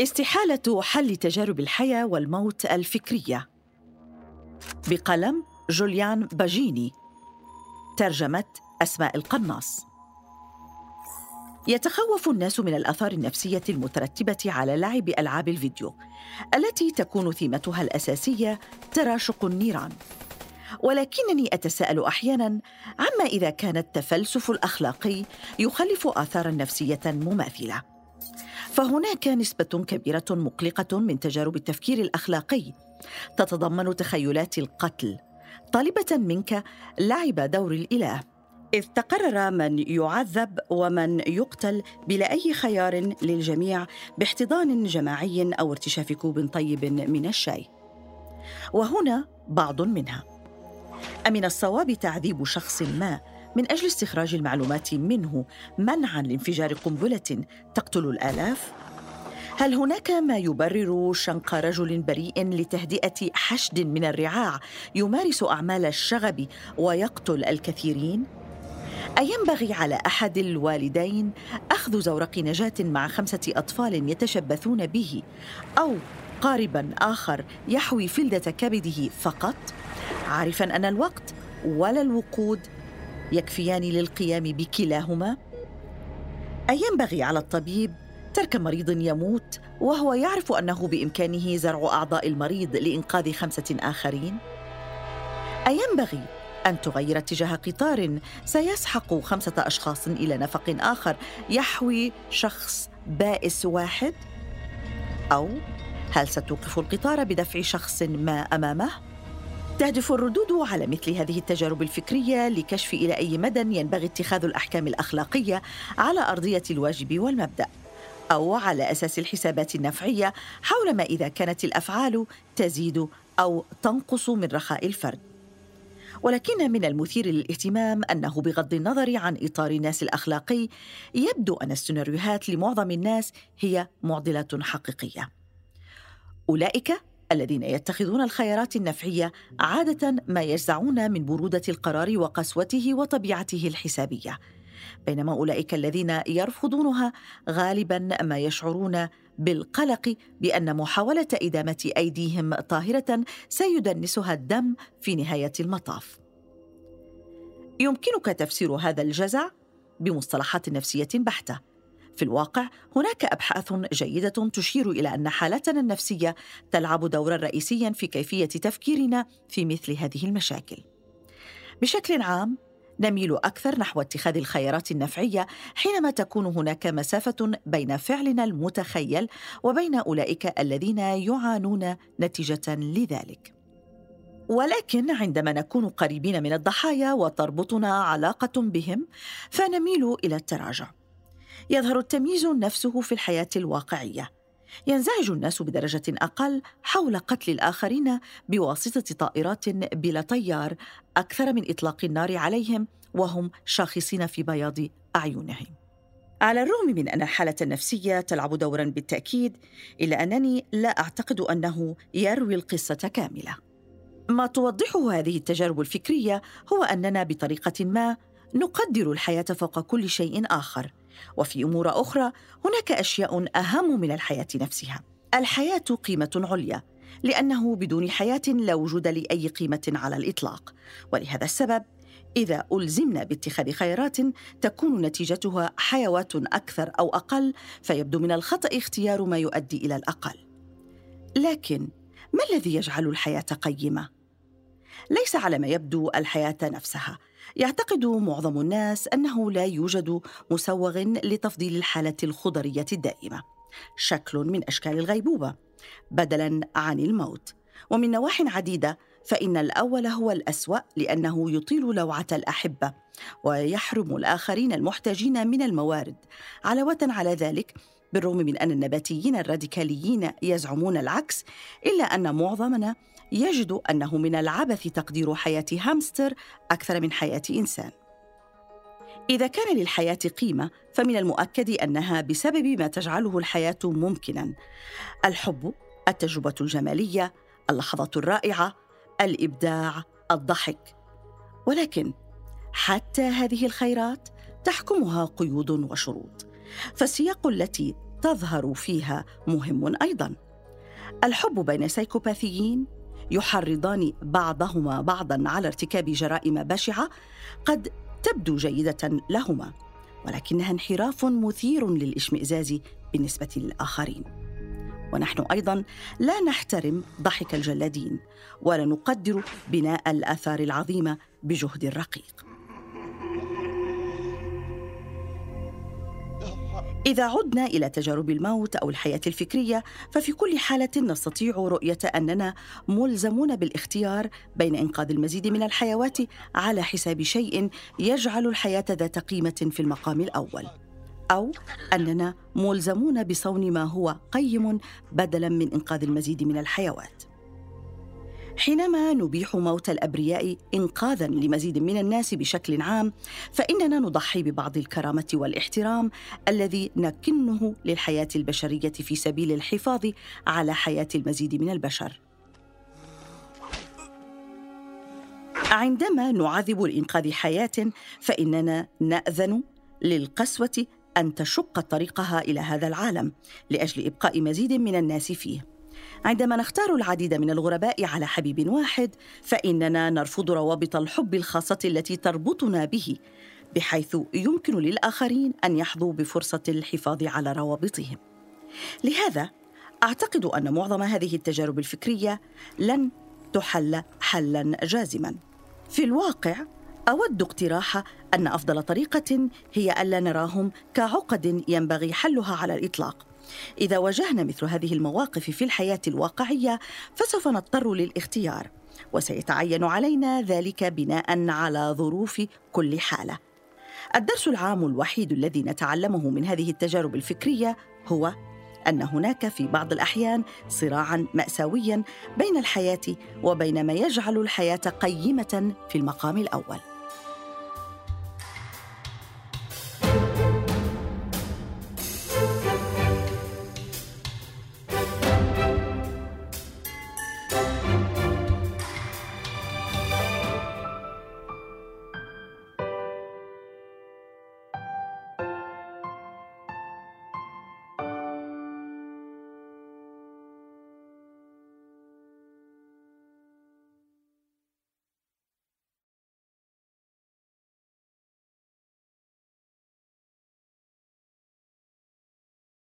استحالة حل تجارب الحياة والموت الفكرية. بقلم جوليان باجيني. ترجمة أسماء القناص. يتخوف الناس من الآثار النفسية المترتبة على لعب ألعاب الفيديو التي تكون ثيمتها الأساسية تراشق النيران. ولكنني أتساءل أحيانا عما إذا كان التفلسف الأخلاقي يخلف آثارا نفسية مماثلة. فهناك نسبة كبيرة مقلقة من تجارب التفكير الأخلاقي. تتضمن تخيلات القتل. طالبة منك لعب دور الإله. إذ تقرر من يعذب ومن يقتل بلا أي خيار للجميع باحتضان جماعي أو ارتشاف كوب طيب من الشاي. وهنا بعض منها. أمن الصواب تعذيب شخص ما من أجل استخراج المعلومات منه منعا لانفجار قنبلة تقتل الآلاف؟ هل هناك ما يبرر شنق رجل بريء لتهدئة حشد من الرعاع يمارس أعمال الشغب ويقتل الكثيرين؟ أينبغي على أحد الوالدين أخذ زورق نجاة مع خمسة أطفال يتشبثون به أو قاربا آخر يحوي فلدة كبده فقط عارفا أن الوقت ولا الوقود يكفيان للقيام بكلاهما أينبغي على الطبيب ترك مريض يموت وهو يعرف أنه بإمكانه زرع أعضاء المريض لإنقاذ خمسة آخرين؟ أينبغي أن تغير اتجاه قطار سيسحق خمسة أشخاص إلى نفق آخر يحوي شخص بائس واحد؟ أو هل ستوقف القطار بدفع شخص ما أمامه؟ تهدف الردود على مثل هذه التجارب الفكرية لكشف إلى أي مدى ينبغي اتخاذ الأحكام الأخلاقية على أرضية الواجب والمبدأ أو على أساس الحسابات النفعية حول ما إذا كانت الأفعال تزيد أو تنقص من رخاء الفرد. ولكن من المثير للاهتمام أنه بغض النظر عن إطار الناس الأخلاقي يبدو أن السيناريوهات لمعظم الناس هي معضله حقيقية. أولئك الذين يتخذون الخيارات النفعية عادة ما يجزعون من برودة القرار وقسوته وطبيعته الحسابية. بينما أولئك الذين يرفضونها غالبا ما يشعرون بالقلق بأن محاولة إدامة أيديهم طاهرة سيدنسها الدم في نهاية المطاف. يمكنك تفسير هذا الجزع؟ بمصطلحات نفسية بحتة. في الواقع هناك أبحاث جيدة تشير إلى أن حالتنا النفسية تلعب دورا رئيسيا في كيفية تفكيرنا في مثل هذه المشاكل. بشكل عام نميل أكثر نحو اتخاذ الخيارات النفعية حينما تكون هناك مسافة بين فعلنا المتخيل وبين أولئك الذين يعانون نتيجة لذلك. ولكن عندما نكون قريبين من الضحايا وتربطنا علاقة بهم فنميل إلى التراجع. يظهر التمييز نفسه في الحياة الواقعية. ينزعج الناس بدرجة أقل حول قتل الآخرين بواسطة طائرات بلا طيار أكثر من إطلاق النار عليهم وهم شاخصين في بياض أعينهم. على الرغم من أن الحالة النفسية تلعب دورا بالتأكيد إلا أنني لا أعتقد أنه يروي القصة كاملة. ما توضحه هذه التجارب الفكرية هو أننا بطريقة ما نقدر الحياة فوق كل شيء آخر. وفي أمور أخرى هناك أشياء أهم من الحياة نفسها. الحياة قيمة عليا لأنه بدون حياة لا وجود لأي قيمة على الإطلاق. ولهذا السبب إذا ألزمنا باتخاذ خيارات تكون نتيجتها حيوات أكثر أو أقل فيبدو من الخطأ اختيار ما يؤدي إلى الأقل. لكن ما الذي يجعل الحياة قيمة؟ ليس على ما يبدو الحياة نفسها. يعتقد معظم الناس أنه لا يوجد مسوغ لتفضيل الحاله الخضرية الدائمة. شكل من أشكال الغيبوبة. بدلا عن الموت. ومن نواح عديدة فإن الأول هو الأسوأ لأنه يطيل لوعة الأحبة ويحرم الآخرين المحتاجين من الموارد. علاوة على ذلك بالرغم من أن النباتيين الراديكاليين يزعمون العكس إلا أن معظمنا يجد أنه من العبث تقدير حياة هامستر أكثر من حياة إنسان. إذا كان للحياة قيمة فمن المؤكد أنها بسبب ما تجعله الحياة ممكنا. الحب التجربة الجمالية اللحظه الرائعة الإبداع الضحك. ولكن حتى هذه الخيرات تحكمها قيود وشروط فالسياق التي تظهر فيها مهم أيضا. الحب بين سيكوباثيين يحرضان بعضهما بعضا على ارتكاب جرائم بشعة قد تبدو جيدة لهما ولكنها انحراف مثير للإشمئزاز بالنسبة للآخرين. ونحن أيضا لا نحترم ضحك الجلادين ولا نقدر بناء الآثار العظيمة بجهد الرقيق. إذا عدنا إلى تجارب الموت أو الحياة الفكرية ففي كل حالة نستطيع رؤية أننا ملزمون بالاختيار بين إنقاذ المزيد من الحيوات على حساب شيء يجعل الحياة ذات قيمة في المقام الأول أو أننا ملزمون بصون ما هو قيم بدلاً من إنقاذ المزيد من الحيوات. حينما نبيح موت الأبرياء انقاذا لمزيد من الناس بشكل عام فإننا نضحي ببعض الكرامة والاحترام الذي نكنه للحياة البشرية في سبيل الحفاظ على حياة المزيد من البشر. عندما نعذب لإنقاذ حياة فإننا نأذن للقسوة أن تشق طريقها إلى هذا العالم لأجل إبقاء مزيد من الناس فيه. عندما نختار العديد من الغرباء على حبيب واحد فإننا نرفض روابط الحب الخاصة التي تربطنا به بحيث يمكن للآخرين أن يحظوا بفرصة الحفاظ على روابطهم. لهذا أعتقد أن معظم هذه التجارب الفكرية لن تحل حلا جازما. في الواقع أود اقتراح أن أفضل طريقة هي ألا نراهم كعقد ينبغي حلها على الإطلاق. إذا واجهنا مثل هذه المواقف في الحياة الواقعية فسوف نضطر للاختيار وسيتعين علينا ذلك بناء على ظروف كل حالة. الدرس العام الوحيد الذي نتعلمه من هذه التجارب الفكرية هو أن هناك في بعض الأحيان صراعا ماساويا بين الحياة وبين ما يجعل الحياة قيمة في المقام الأول.